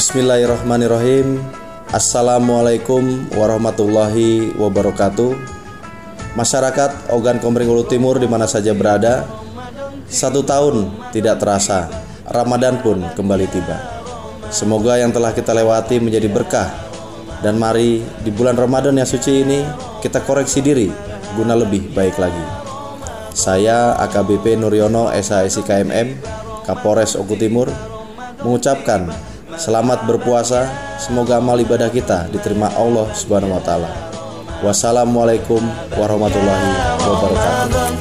Bismillahirrahmanirrahim. Assalamualaikum warahmatullahi wabarakatuh. Masyarakat Ogan Komering Ulu Timur di mana saja berada Satu tahun tidak terasa Ramadan pun kembali tiba. Semoga yang telah kita lewati menjadi berkah Dan mari di bulan Ramadan yang suci ini Kita koreksi diri guna lebih baik lagi. Saya AKBP Nuryono SHSI KMM Kapolres Oku Timur mengucapkan Selamat berpuasa. Semoga amal ibadah kita diterima Allah Subhanahu wa taala. Wassalamualaikum warahmatullahi wabarakatuh.